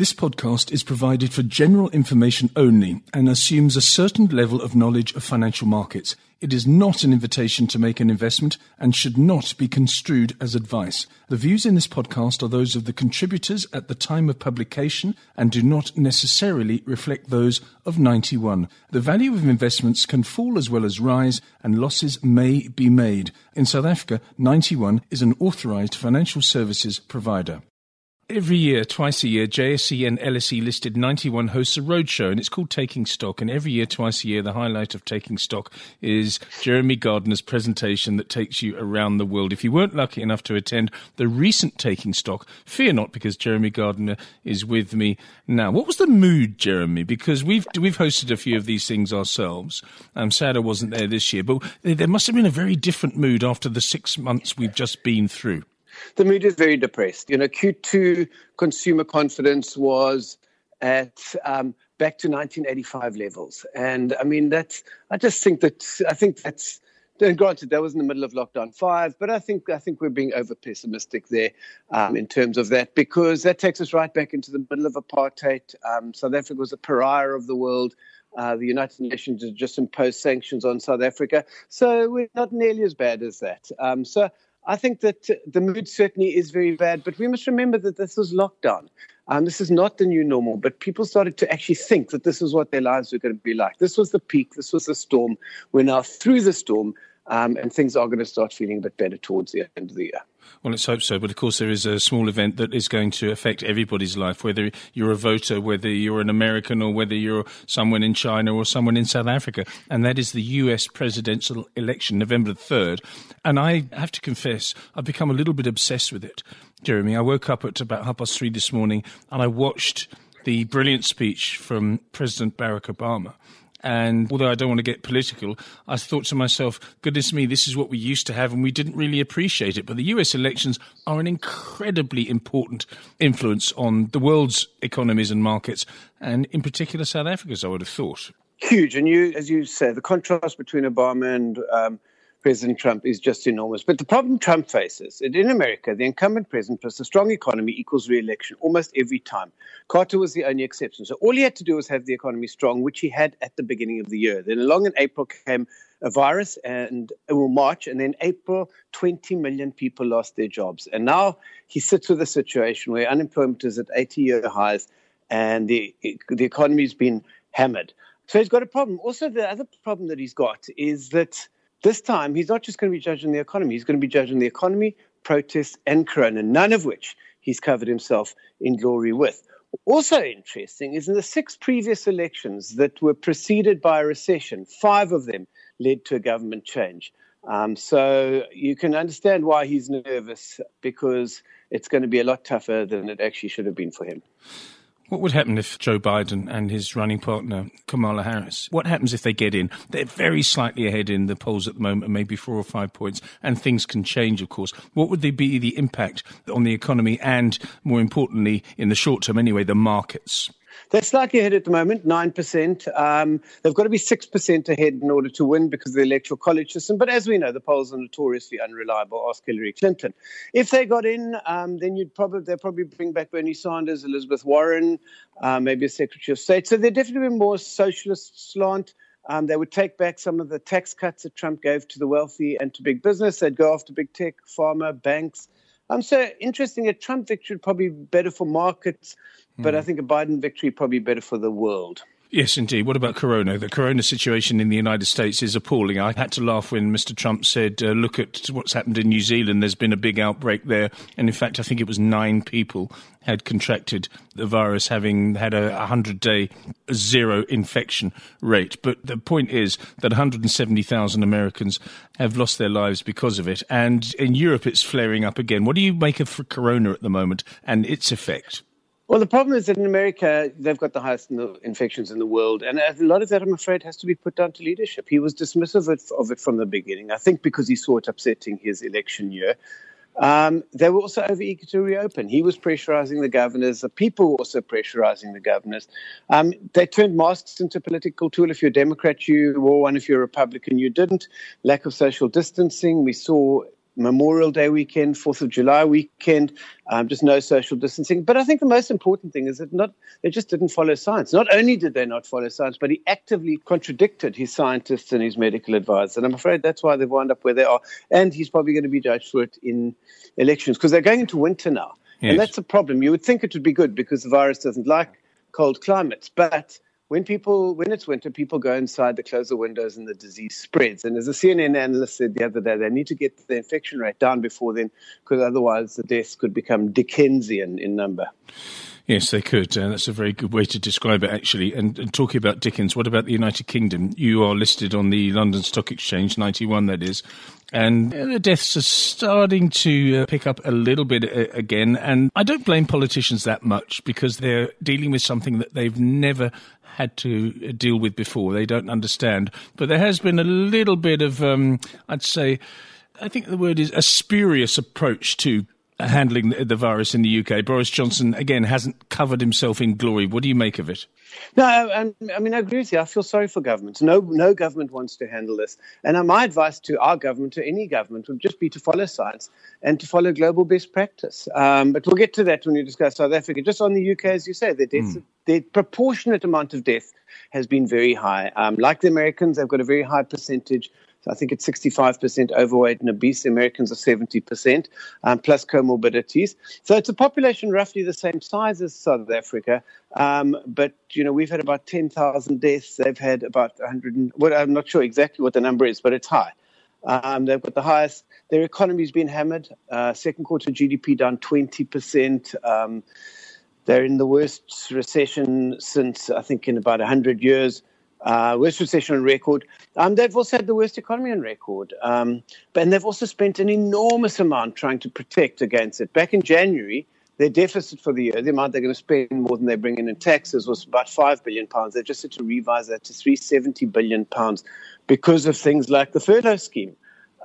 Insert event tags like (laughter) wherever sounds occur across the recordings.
This podcast is provided for general information only and assumes a certain level of knowledge of financial markets. It is not an invitation to make an investment and should not be construed as advice. The views in this podcast are those of the contributors at the time of publication and do not necessarily reflect those of 91. The value of investments can fall as well as rise and losses may be made. In South Africa, 91 is an authorized financial services provider. Every year, twice a year, JSE and LSE listed 91 hosts a roadshow, and it's called Taking Stock. And every year, twice a year, the highlight of Taking Stock is Jeremy Gardiner's presentation that takes you around the world. If you weren't lucky enough to attend the recent Taking Stock, fear not, because Jeremy Gardiner is with me now. What was the mood, Jeremy? Because we've we've hosted a few of these things ourselves. I'm sad I wasn't there this year, but there must have been a very different mood after the six months we've just been through the mood is very depressed. You know, Q2 consumer confidence was at um, back to 1985 levels, and I mean that's. I just think that I think that's. And granted, that was in the middle of lockdown five, but I think I think we're being over pessimistic there um, in terms of that because that takes us right back into the middle of apartheid. Um, South Africa was a pariah of the world. Uh, the United Nations has just imposed sanctions on South Africa, so we're not nearly as bad as that. Um, so I think that the mood certainly is very bad, but we must remember that this was lockdown. Um, this is not the new normal, but people started to actually think that this is what their lives were going to be like. This was the peak, this was the storm. We're now through the storm, um, and things are going to start feeling a bit better towards the end of the year. Well, let's hope so. But of course, there is a small event that is going to affect everybody's life, whether you're a voter, whether you're an American, or whether you're someone in China or someone in South Africa. And that is the US presidential election, November 3rd. And I have to confess, I've become a little bit obsessed with it. Jeremy, I woke up at about half past three this morning and I watched the brilliant speech from President Barack Obama. And although I don't want to get political, I thought to myself, goodness me, this is what we used to have and we didn't really appreciate it. But the US elections are an incredibly important influence on the world's economies and markets, and in particular South Africa's, I would have thought. Huge. And you, as you say, the contrast between Obama and um, President Trump is just enormous. But the problem Trump faces in America, the incumbent president plus a strong economy equals re-election almost every time. Carter was the only exception. So all he had to do was have the economy strong, which he had at the beginning of the year. Then along in April came a virus and uh, well, March, and then April, 20 million people lost their jobs. And now he sits with a situation where unemployment is at 80 year highs and the, the economy's been hammered. So he's got a problem. Also, the other problem that he's got is that this time, he's not just going to be judging the economy, he's going to be judging the economy, protests, and corona, none of which he's covered himself in glory with. Also interesting is in the six previous elections that were preceded by a recession, five of them led to a government change. Um, so you can understand why he's nervous because it's going to be a lot tougher than it actually should have been for him. What would happen if Joe Biden and his running partner, Kamala Harris, what happens if they get in? They're very slightly ahead in the polls at the moment, maybe four or five points, and things can change, of course. What would be the impact on the economy and, more importantly, in the short term anyway, the markets? They're slightly ahead at the moment, 9%. Um, they've got to be 6% ahead in order to win because of the electoral college system. But as we know, the polls are notoriously unreliable. Ask Hillary Clinton. If they got in, um, then you'd probably they'd probably bring back Bernie Sanders, Elizabeth Warren, uh, maybe a Secretary of State. So they're definitely be more socialist slant. Um, they would take back some of the tax cuts that Trump gave to the wealthy and to big business. They'd go after big tech, pharma, banks. Um, so interesting. A Trump victory would probably be better for markets, mm. but I hmm. think a Biden victory probably better for the world. Yes, indeed. What about Corona? The Corona situation in the United States is appalling. I had to laugh when Mr. Trump said, uh, look at what's happened in New Zealand. There's been a big outbreak there. And in fact, I think it was nine people had contracted the virus, having had a 100 day zero infection rate. But the point is that 170,000 Americans have lost their lives because of it. And in Europe, it's flaring up again. What do you make of Corona at the moment and its effect? Well, the problem is that in America, they've got the highest infections in the world. And a lot of that, I'm afraid, has to be put down to leadership. He was dismissive of it from the beginning, I think because he saw it upsetting his election year. Um, they were also over eager to reopen. He was pressurizing the governors. The people were also pressurizing the governors. Um, they turned masks into a political tool. If you're a Democrat, you wore one. If you're a Republican, you didn't. Lack of social distancing. We saw Memorial Day weekend, Fourth of July weekend, um, just no social distancing. But I think the most important thing is that not they just didn't follow science. Not only did they not follow science, but he actively contradicted his scientists and his medical advisors. And I'm afraid that's why they've wound up where they are. And he's probably going to be judged for it in elections because they're going into winter now. Yes. And that's a problem. You would think it would be good because the virus doesn't like cold climates, but when people when it's winter, people go inside, they close the windows, and the disease spreads. And as a CNN analyst said the other day, they need to get the infection rate down before then, because otherwise the deaths could become Dickensian in number. Yes, they could. Uh, that's a very good way to describe it, actually. And, and, talking about Dickens, what about the United Kingdom? You are listed on the London Stock Exchange, 91 that is. And uh, the deaths are starting to uh, pick up a little bit uh, again. And I don't blame politicians that much because they're dealing with something that they've never had to deal with before. They don't understand. But there has been a little bit of, um, I'd say, I think the word is a spurious approach to handling the virus in the UK. Boris Johnson, again, hasn't covered himself in glory. What do you make of it? No, I, I, mean, I agree with you. I feel sorry for governments. No, no government wants to handle this. And uh, my advice to our government, to any government, would just be to follow science and to follow global best practice. Um, but we'll get to that when we discuss South Africa. Just on the UK, as you say, the, deaths, mm. the proportionate amount of death has been very high. Um, like the Americans, they've got a very high percentage so I think it's 65% overweight and obese. Americans are 70%, um, plus comorbidities. So it's a population roughly the same size as South Africa. Um, but, you know, we've had about 10,000 deaths. They've had about 100, well, I'm not sure exactly what the number is, but it's high. Um, they've got the highest, their economy's been hammered. Uh, second quarter GDP down 20%. Um, they're in the worst recession since, I think, in about 100 years uh, worst recession on record. Um, they've also had the worst economy on record. Um, but, and they've also spent an enormous amount trying to protect against it. Back in January, their deficit for the year, the amount they're going to spend more than they bring in in taxes, was about five billion pounds. They just had to revise that to 370 billion pounds because of things like the furlough scheme.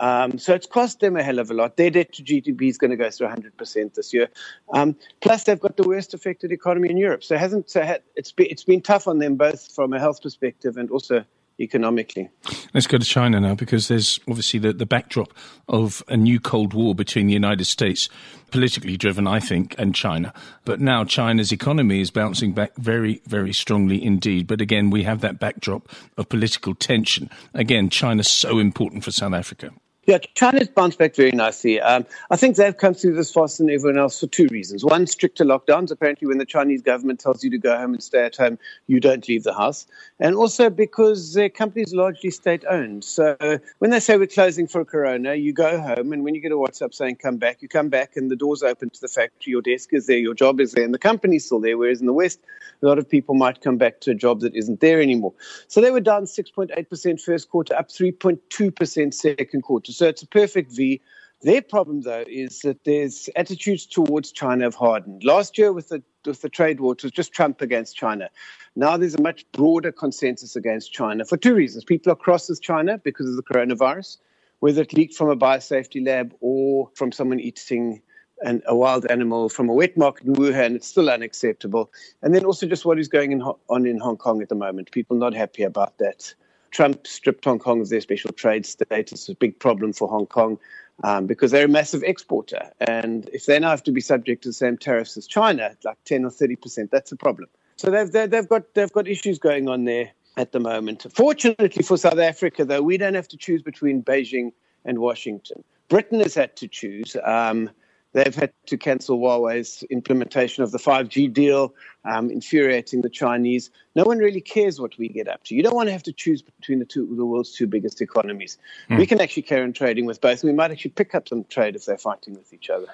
Um, so it's cost them a hell of a lot. Their debt to GDP is going to go through 100% this year. Um, plus, they've got the worst affected economy in Europe. So it hasn't so it's been, it's been tough on them both from a health perspective and also economically. Let's go to China now because there's obviously the, the backdrop of a new Cold War between the United States, politically driven, I think, and China. But now China's economy is bouncing back very, very strongly indeed. But again, we have that backdrop of political tension. Again, China's so important for South Africa. Yeah, China's bounced back very nicely. Um, I think they've come through this faster than everyone else for two reasons. One, stricter lockdowns. Apparently, when the Chinese government tells you to go home and stay at home, you don't leave the house. And also because their company is largely state owned. So when they say we're closing for Corona, you go home, and when you get a WhatsApp saying come back, you come back, and the door's open to the factory, your desk is there, your job is there, and the company's still there. Whereas in the West, a lot of people might come back to a job that isn't there anymore. So they were down 6.8% first quarter, up 3.2% second quarter. So it's a perfect V. Their problem, though, is that there's attitudes towards China have hardened. Last year, with the with the trade war, it was just Trump against China. Now there's a much broader consensus against China for two reasons. People are cross with China because of the coronavirus, whether it leaked from a biosafety lab or from someone eating an, a wild animal from a wet market in Wuhan. It's still unacceptable. And then also just what is going in, on in Hong Kong at the moment. People not happy about that. Trump stripped Hong Kong of their special trade status. A big problem for Hong Kong um, because they're a massive exporter. And if they now have to be subject to the same tariffs as China, like 10 or 30 percent, that's a problem. So they've, they've, got, they've got issues going on there at the moment. Fortunately for South Africa, though, we don't have to choose between Beijing and Washington. Britain has had to choose. Um, They've had to cancel Huawei's implementation of the 5G deal, um, infuriating the Chinese. No one really cares what we get up to. You don't want to have to choose between the two, the world's two biggest economies. Mm. We can actually carry on trading with both. We might actually pick up some trade if they're fighting with each other.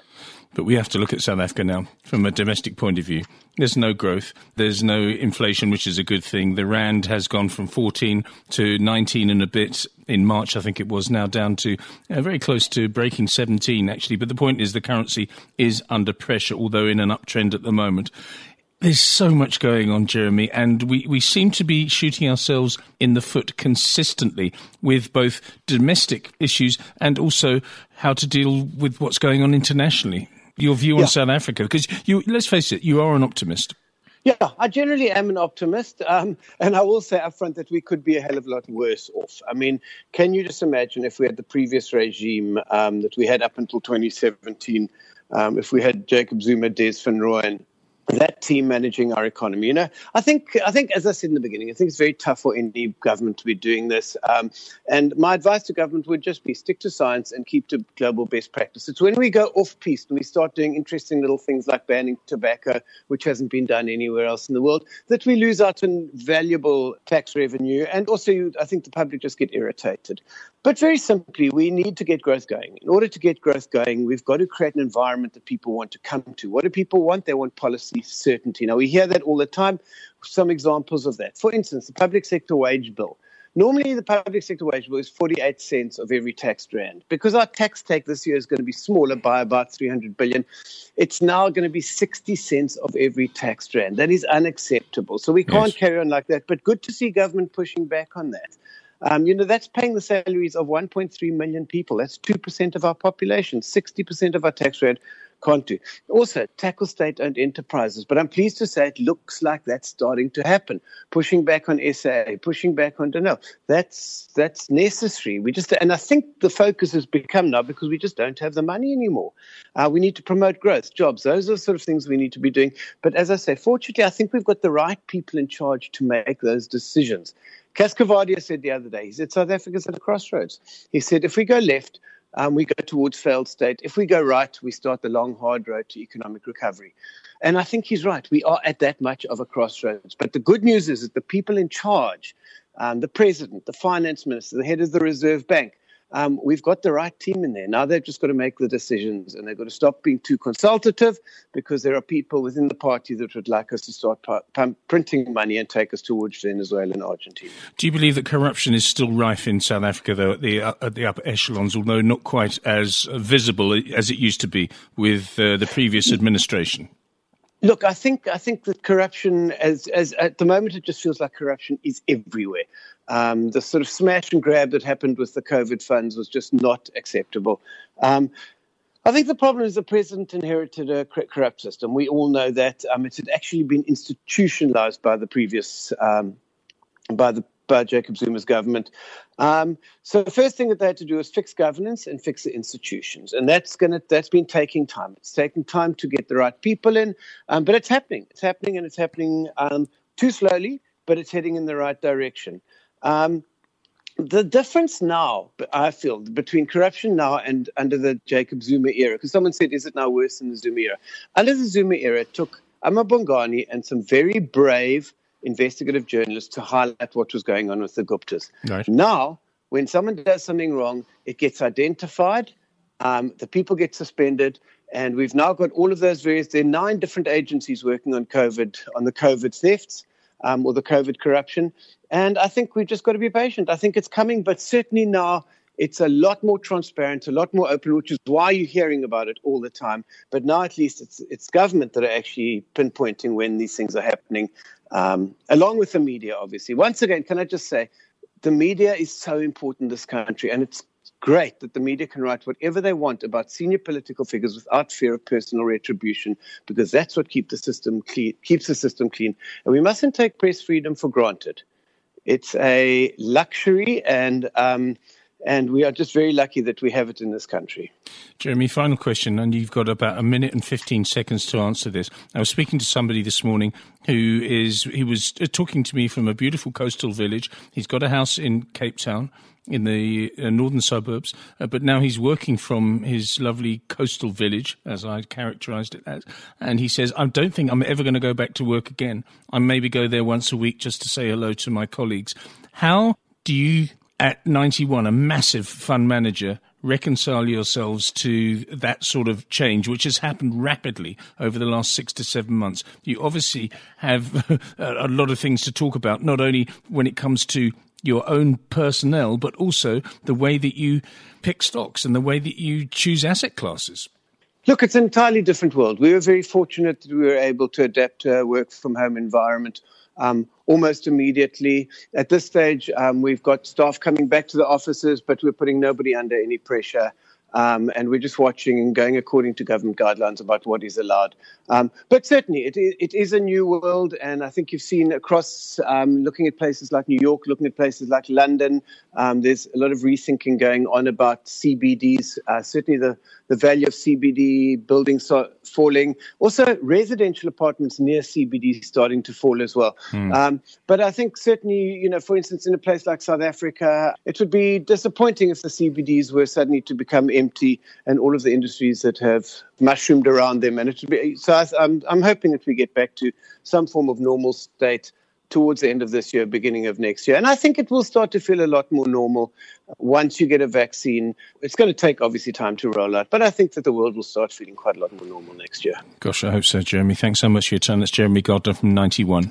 But we have to look at South Africa now from a domestic point of view. There's no growth. There's no inflation, which is a good thing. The rand has gone from 14 to 19 and a bit in March, I think it was, now down to uh, very close to breaking 17, actually. But the point is the currency is under pressure, although in an uptrend at the moment. There's so much going on, Jeremy, and we, we seem to be shooting ourselves in the foot consistently with both domestic issues and also how to deal with what's going on internationally. Your view on. South Africa, because you let's face it, you are an optimist. Yeah, I generally am an optimist. Um, and I will say upfront that we could be a hell of a lot worse off. I mean, can you just imagine if we had the previous regime um, that we had up until 2017, um, if we had Jacob Zuma, Des Van Rooyen, that team managing our economy. You know, I think I think as I said in the beginning, I think it's very tough for any government to be doing this. Um, and my advice to government would just be stick to science and keep to global best practice. It's when we go off piste and we start doing interesting little things like banning tobacco, which hasn't been done anywhere else in the world, that we lose out on valuable tax revenue. And also, I think the public just get irritated. But very simply, we need to get growth going. In order to get growth going, we've got to create an environment that people want to come to. What do people want? They want policy certainty. Now, we hear that all the time. Some examples of that. For instance, the public sector wage bill. Normally, the public sector wage bill is 48 cents of every tax rand. Because our tax take this year is going to be smaller by about 300 billion, it's now going to be 60 cents of every tax rand. That is unacceptable. So we can't yes. carry on like that. But good to see government pushing back on that. Um, you know, that's paying the salaries of 1.3 million people. That's 2% of our population, 60% of our tax rate can't do. Also, tackle state owned enterprises. But I'm pleased to say it looks like that's starting to happen. Pushing back on SAA, pushing back on Denel. That's that's necessary. We just and I think the focus has become now because we just don't have the money anymore. Uh, we need to promote growth, jobs. Those are the sort of things we need to be doing. But as I say, fortunately, I think we've got the right people in charge to make those decisions. Cas Coovadia said the other day, he said, South Africa's at a crossroads. He said, if we go left, um, we go towards failed state. If we go right, we start the long, hard road to economic recovery. And I think he's right. We are at that much of a crossroads. But the good news is that the people in charge, um, the president, the finance minister, the head of the Reserve Bank, um, we've got the right team in there. Now they've just got to make the decisions and they've got to stop being too consultative because there are people within the party that would like us to start p- printing money and take us towards Venezuela and Argentina. Do you believe that corruption is still rife in South Africa, though, at the, uh, at the upper echelons, although not quite as visible as it used to be with uh, the previous administration? Look, I think I think that corruption, as as at the moment, it just feels like corruption is everywhere. Um, the sort of smash and grab that happened with the COVID funds was just not acceptable. Um, I think the problem is the president inherited a corrupt system. We all know that. Um, it had actually been institutionalized by the previous, um, by the by Jacob Zuma's government. Um, so the first thing that they had to do was fix governance and fix the institutions, and that's gonna that's been taking time. It's taking time to get the right people in, um, but it's happening. It's happening, and it's happening um, too slowly, but it's heading in the right direction. Um, the difference now, I feel, between corruption now and under the Jacob Zuma era, because someone said, is it now worse than the Zuma era? Under the Zuma era, it took amaBhungane and some very brave investigative journalists to highlight what was going on with the Guptas. Right. Now, when someone does something wrong, it gets identified, um, the people get suspended, and we've now got all of those various. There are nine different agencies working on COVID, on the COVID thefts um, or the COVID corruption. And I think we've just got to be patient. I think it's coming, but certainly now it's a lot more transparent, a lot more open, which is why you're hearing about it all the time. But now at least it's it's government that are actually pinpointing when these things are happening, um, along with the media, obviously. Once again, can I just say, the media is so important in this country, and it's great that the media can write whatever they want about senior political figures without fear of personal retribution, because that's what keeps the system clean, keeps the system clean. And we mustn't take press freedom for granted. It's a luxury, and um, and we are just very lucky that we have it in this country. Jeremy, final question, and you've got about a minute and 15 seconds to answer this. I was speaking to somebody this morning who is, he was talking to me from a beautiful coastal village. He's got a house in Cape Town in the uh, northern suburbs, uh, but now he's working from his lovely coastal village, as I characterized it as. And he says, I don't think I'm ever going to go back to work again. I maybe go there once a week just to say hello to my colleagues. How do you, at 91, a massive fund manager, reconcile yourselves to that sort of change, which has happened rapidly over the last six to seven months. You obviously have (laughs) a lot of things to talk about, not only when it comes to your own personnel, but also the way that you pick stocks and the way that you choose asset classes. Look, it's an entirely different world. We were very fortunate that we were able to adapt to a work from home environment um, almost immediately. At this stage, um, we've got staff coming back to the offices, but we're putting nobody under any pressure. Um, and we're just watching and going according to government guidelines about what is allowed. Um, but certainly, it, it is a new world, and I think you've seen across um, looking at places like New York, looking at places like London, um, there's a lot of rethinking going on about CBDs. Uh, certainly, the, the value of CBD buildings so, falling. Also, residential apartments near CBD starting to fall as well. Mm. but I think certainly, you know, for instance, in a place like South Africa, it would be disappointing if the CBDs were suddenly to become empty and all of the industries that have mushroomed around them. And it would be so. I, I'm I'm hoping that we get back to some form of normal state towards the end of this year, beginning of next year. And I think it will start to feel a lot more normal uh, once you get a vaccine. It's going to take obviously time to roll out, but I think that the world will start feeling quite a lot more normal next year. Gosh, I hope so, Jeremy. Thanks so much for your time. That's Jeremy Gardiner from 91.